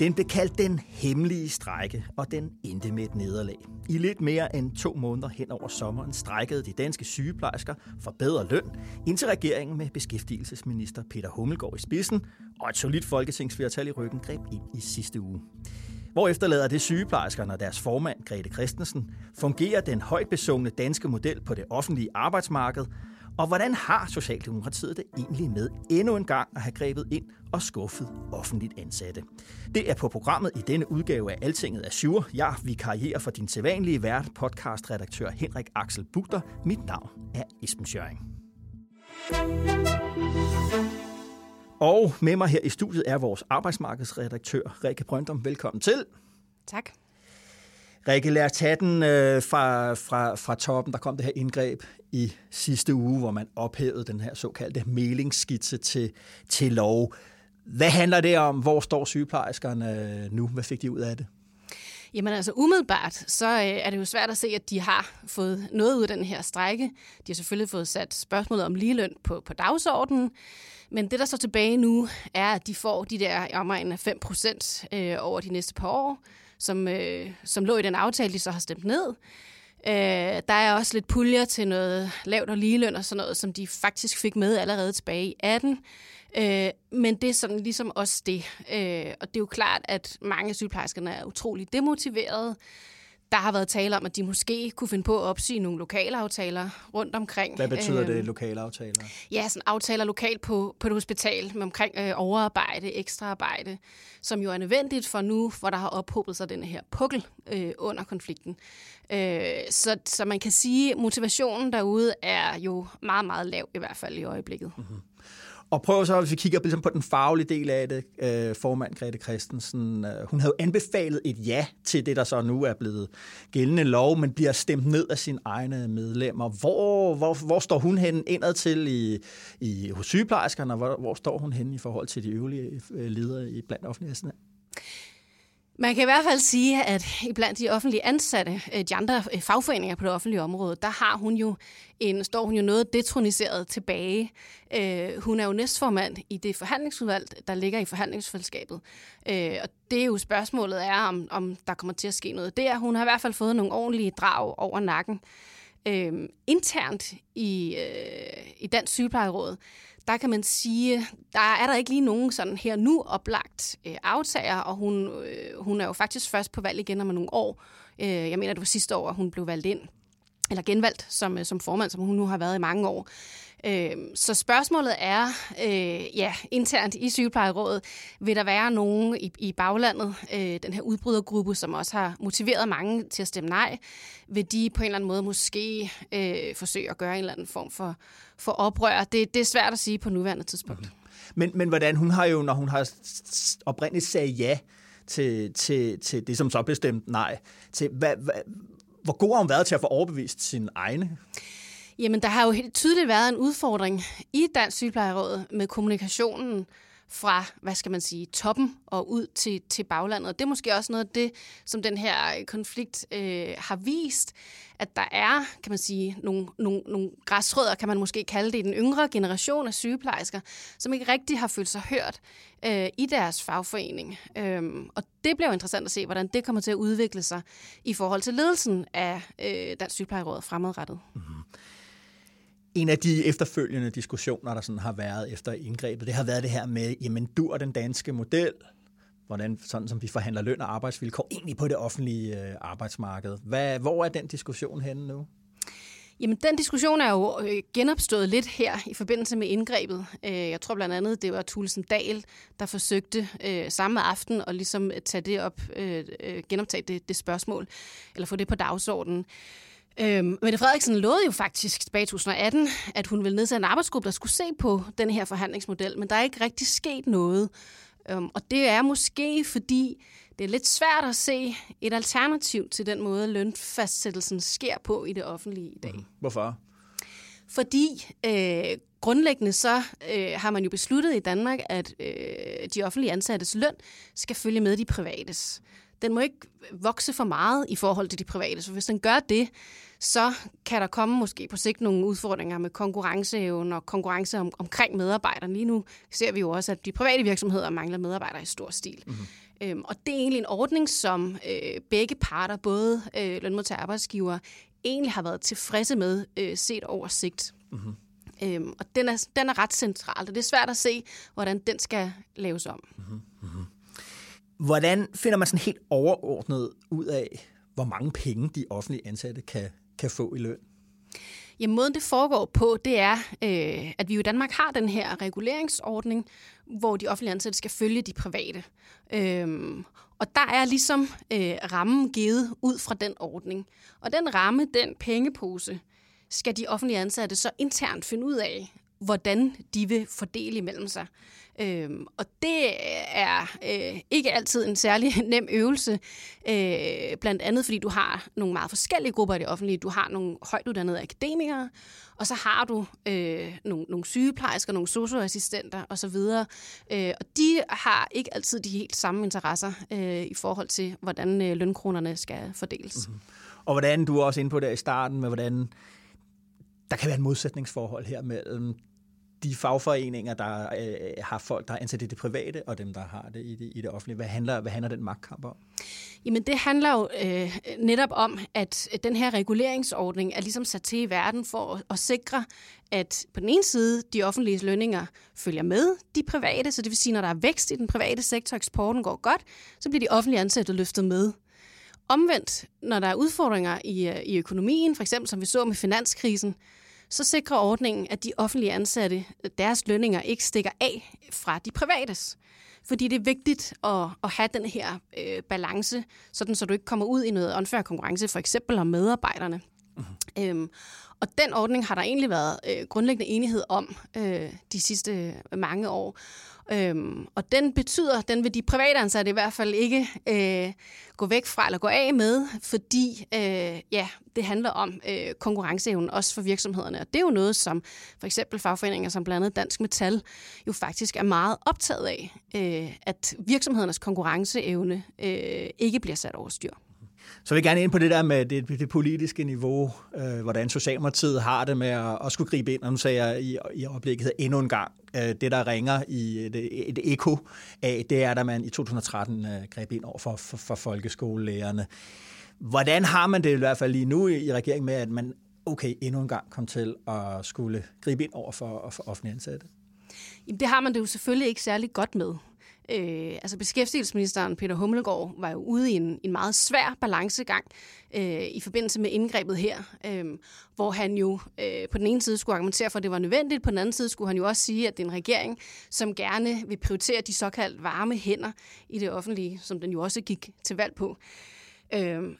Den blev kaldt den hemmelige strække, og den endte med et nederlag. I lidt mere end to måneder hen over sommeren strækkede de danske sygeplejersker for bedre løn, indtil regeringen med beskæftigelsesminister Peter Hummelgaard i spidsen og et solidt folketingsflertal i ryggen greb ind i sidste uge. Hvor efterlader det sygeplejerskerne og deres formand, Grete Christensen, fungerer den højt besungne danske model på det offentlige arbejdsmarked, og hvordan har Socialdemokratiet det egentlig med endnu en gang at have grebet ind og skuffet offentligt ansatte? Det er på programmet i denne udgave af Altinget Azure. Jeg vikarierer for din sædvanlige vært, podcastredaktør Henrik Axel Bugter. Mit navn er Esben Schøring. Og med mig her i studiet er vores arbejdsmarkedsredaktør, Rikke Brøndum. Velkommen til. Tak. Rikke, lad os tage den øh, fra, fra, fra toppen. Der kom det her indgreb i sidste uge, hvor man ophævede den her såkaldte mailingsskitse til, til lov. Hvad handler det om? Hvor står sygeplejerskerne øh, nu? Hvad fik de ud af det? Jamen altså umiddelbart, så øh, er det jo svært at se, at de har fået noget ud af den her strække. De har selvfølgelig fået sat spørgsmålet om ligeløn på, på dagsordenen. Men det, der står tilbage nu, er, at de får de der omegn af 5 procent øh, over de næste par år, som, øh, som lå i den aftale, de så har stemt ned. Øh, der er også lidt puljer til noget lavt og ligeløn og sådan noget, som de faktisk fik med allerede tilbage i 18. Øh, men det er sådan ligesom også det. Øh, og det er jo klart, at mange af sygeplejerskerne er utrolig demotiverede. Der har været tale om, at de måske kunne finde på at opsige nogle lokale aftaler rundt omkring. Hvad betyder øh, det, lokale aftaler? Ja, sådan aftaler lokalt på, på et hospital med omkring øh, overarbejde, ekstraarbejde, som jo er nødvendigt for nu, hvor der har ophobet sig den her pukkel øh, under konflikten. Øh, så, så man kan sige, at motivationen derude er jo meget, meget lav, i hvert fald i øjeblikket. Mm-hmm. Og prøv så, hvis vi kigger ligesom på den faglige del af det, øh, formand Grete Christensen, øh, hun havde anbefalet et ja til det, der så nu er blevet gældende lov, men bliver stemt ned af sine egne medlemmer. Hvor, hvor, hvor står hun hen indad til i, i, hos sygeplejerskerne, og hvor, hvor står hun hen i forhold til de øvrige øh, ledere i blandt offentlige man kan i hvert fald sige, at blandt de offentlige ansatte, øh, de andre øh, fagforeninger på det offentlige område, der har hun jo en, står hun jo noget detroniseret tilbage. Øh, hun er jo næstformand i det forhandlingsudvalg, der ligger i forhandlingsfællesskabet. Øh, og det er jo spørgsmålet er, om, om der kommer til at ske noget der. Hun har i hvert fald fået nogle ordentlige drag over nakken. internt i, i Dansk Sygeplejeråd, der kan man sige, der er der ikke lige nogen sådan her nu oplagt øh, aftager, og hun, øh, hun er jo faktisk først på valg igen om nogle år. Øh, jeg mener, det var sidste år, at hun blev valgt ind, eller genvalgt som, øh, som formand, som hun nu har været i mange år. Øh, så spørgsmålet er, øh, ja, internt i sygeplejerådet, vil der være nogen i, i baglandet, øh, den her udbrydergruppe, som også har motiveret mange til at stemme nej, vil de på en eller anden måde måske øh, forsøge at gøre en eller anden form for, for oprør? Det, det er svært at sige på nuværende tidspunkt. Mhm. Men, men hvordan, hun har jo, når hun har oprindeligt sagt ja til, til, til det, som så bestemt nej, til hvad, hvad, hvor god har hun været til at få overbevist sine egne? Jamen, der har jo helt tydeligt været en udfordring i Dansk Sygeplejeråd med kommunikationen fra, hvad skal man sige, toppen og ud til, til baglandet. Og det er måske også noget af det, som den her øh, konflikt øh, har vist, at der er, kan man sige, nogle, nogle, nogle græsrødder, kan man måske kalde det, i den yngre generation af sygeplejersker, som ikke rigtig har følt sig hørt øh, i deres fagforening. Øhm, og det bliver jo interessant at se, hvordan det kommer til at udvikle sig i forhold til ledelsen af øh, Dansk Sygeplejeråd fremadrettet. Mm-hmm. En af de efterfølgende diskussioner, der sådan har været efter indgrebet, det har været det her med, jamen dur den danske model, hvordan, sådan som vi forhandler løn og arbejdsvilkår, egentlig på det offentlige øh, arbejdsmarked. Hvad, hvor er den diskussion henne nu? Jamen, den diskussion er jo øh, genopstået lidt her i forbindelse med indgrebet. Øh, jeg tror blandt andet, det var Tulsen Dahl, der forsøgte øh, samme aften at ligesom tage det op, øh, øh genoptage det, det spørgsmål, eller få det på dagsordenen. Øhm, Mette Frederiksen lovede jo faktisk tilbage i 2018, at hun ville nedsætte en arbejdsgruppe, der skulle se på den her forhandlingsmodel, men der er ikke rigtig sket noget. Øhm, og det er måske, fordi det er lidt svært at se et alternativ til den måde, lønfastsættelsen sker på i det offentlige i dag. Mm. Hvorfor? Fordi øh, grundlæggende så øh, har man jo besluttet i Danmark, at øh, de offentlige ansattes løn skal følge med de privates. Den må ikke vokse for meget i forhold til de private, så hvis den gør det, så kan der komme måske på sigt nogle udfordringer med konkurrenceevne og konkurrence om, omkring medarbejderne. Lige nu ser vi jo også, at de private virksomheder mangler medarbejdere i stor stil. Mm-hmm. Øhm, og det er egentlig en ordning, som øh, begge parter, både øh, lønmodtager og arbejdsgiver, egentlig har været tilfredse med øh, set over sigt. Mm-hmm. Øhm, og den er, den er ret central, og det er svært at se, hvordan den skal laves om. Mm-hmm. Hvordan finder man sådan helt overordnet ud af, hvor mange penge de offentlige ansatte kan, kan få i løn? Jamen, måden det foregår på, det er, øh, at vi jo i Danmark har den her reguleringsordning, hvor de offentlige ansatte skal følge de private. Øhm, og der er ligesom øh, rammen givet ud fra den ordning. Og den ramme, den pengepose, skal de offentlige ansatte så internt finde ud af, hvordan de vil fordele imellem sig. Øhm, og det er øh, ikke altid en særlig nem øvelse, øh, blandt andet fordi du har nogle meget forskellige grupper i det offentlige. Du har nogle højt uddannede akademikere, og så har du øh, nogle, nogle sygeplejersker, nogle socioassistenter osv. Øh, og de har ikke altid de helt samme interesser øh, i forhold til, hvordan øh, lønkronerne skal fordeles. Mm-hmm. Og hvordan, du også inde på det i starten, med hvordan der kan være en modsætningsforhold her mellem de fagforeninger, der øh, har folk, der er ansat i det private, og dem, der har det i det, i det offentlige. Hvad handler, hvad handler den magtkamp om? Jamen det handler jo øh, netop om, at den her reguleringsordning er ligesom sat til i verden for at, at sikre, at på den ene side de offentlige lønninger følger med de private, så det vil sige, når der er vækst i den private sektor, eksporten går godt, så bliver de offentlige ansatte løftet med. Omvendt, når der er udfordringer i, øh, i økonomien, for eksempel som vi så med finanskrisen, så sikrer ordningen, at de offentlige ansatte, deres lønninger ikke stikker af fra de privates. Fordi det er vigtigt at, at have den her øh, balance, sådan så du ikke kommer ud i noget unfair konkurrence, for eksempel om medarbejderne. Mm-hmm. Øhm, og den ordning har der egentlig været øh, grundlæggende enighed om øh, de sidste mange år. Øhm, og den betyder, den vil de private ansatte i hvert fald ikke øh, gå væk fra eller gå af med, fordi øh, ja, det handler om øh, konkurrenceevnen også for virksomhederne. Og det er jo noget, som for eksempel fagforeninger som blandt andet Dansk Metal jo faktisk er meget optaget af, øh, at virksomhedernes konkurrenceevne øh, ikke bliver sat over styr. Så vil jeg gerne ind på det der med det, det politiske niveau, øh, hvordan Socialdemokratiet har det med at, at skulle gribe ind. om nu sagde jeg i, i øjeblikket endnu en gang, øh, det der ringer i øh, et, et eko af, det er, da man i 2013 øh, greb ind over for, for, for folkeskolelærerne. Hvordan har man det i hvert fald lige nu i, i regeringen med, at man okay, endnu en gang kom til at skulle gribe ind over for, for offentlige ansatte? Jamen, det har man det jo selvfølgelig ikke særlig godt med. Øh, altså beskæftigelsesministeren Peter Hummelgaard var jo ude i en, en meget svær balancegang øh, i forbindelse med indgrebet her, øh, hvor han jo øh, på den ene side skulle argumentere for, at det var nødvendigt, på den anden side skulle han jo også sige, at det er en regering, som gerne vil prioritere de såkaldt varme hænder i det offentlige, som den jo også gik til valg på. Øh,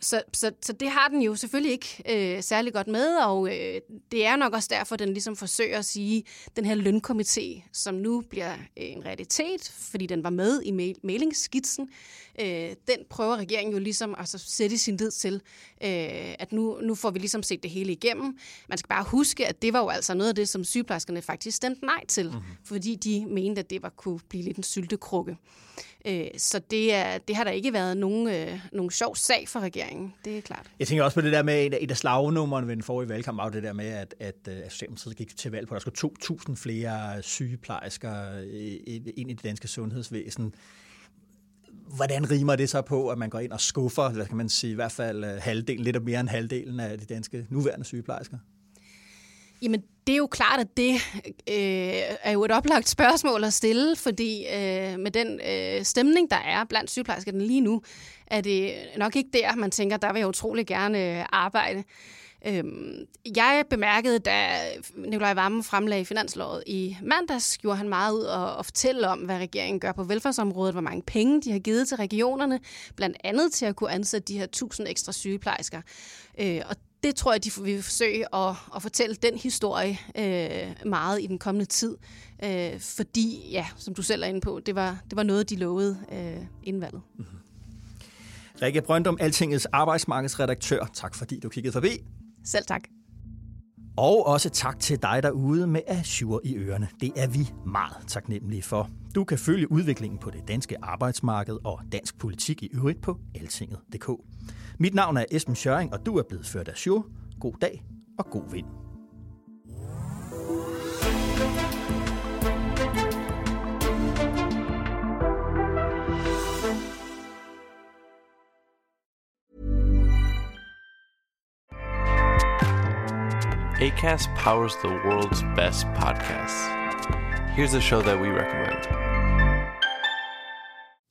så, så, så det har den jo selvfølgelig ikke øh, særlig godt med, og øh, det er nok også derfor, den ligesom forsøger at sige, den her lønkomité, som nu bliver øh, en realitet, fordi den var med i mail- mailingsskitsen, øh, den prøver regeringen jo ligesom at altså, sætte sin lid til, øh, at nu, nu får vi ligesom set det hele igennem. Man skal bare huske, at det var jo altså noget af det, som sygeplejerskerne faktisk stemte nej til, mm-hmm. fordi de mente, at det var kunne blive lidt en syltekrukke. Øh, så det, er, det har der ikke været nogen, øh, nogen sjov sag for regeringen, det er klart. Jeg tænker også på det der med, et af slagnummerne ved den forrige valgkamp var det der med, at, at, øh, at Socialdemokratiet gik til valg på, at der skulle 2.000 flere sygeplejersker øh, ind i det danske sundhedsvæsen. Hvordan rimer det så på, at man går ind og skuffer, hvad kan man sige, i hvert fald øh, halvdelen, lidt mere end halvdelen af de danske nuværende sygeplejersker? Jamen, det er jo klart, at det øh, er jo et oplagt spørgsmål at stille, fordi øh, med den øh, stemning, der er blandt sygeplejerskerne lige nu, er det nok ikke der, man tænker, der vil jeg utrolig gerne øh, arbejde. Øhm, jeg bemærkede, da Nikolaj Vammen fremlagde finanslovet i mandags, gjorde han meget ud og, og fortælle om, hvad regeringen gør på velfærdsområdet, hvor mange penge de har givet til regionerne, blandt andet til at kunne ansætte de her tusind ekstra sygeplejersker. Øh, og det tror jeg, de vil forsøge at, at fortælle den historie øh, meget i den kommende tid. Øh, fordi, ja, som du selv er inde på, det var, det var noget, de lovede øh, inden valget. Mm-hmm. Rikke Brøndum, Altingets arbejdsmarkedsredaktør. Tak fordi du kiggede forbi. Selv tak. Og også tak til dig derude med Azure i ørerne. Det er vi meget taknemmelige for. Du kan følge udviklingen på det danske arbejdsmarked og dansk politik i øvrigt på altinget.dk. Mit navn er Esben Schøring, og du er blevet ført Azure. God dag og god vind. ACAST powers the world's best podcasts. Here's a show that we recommend.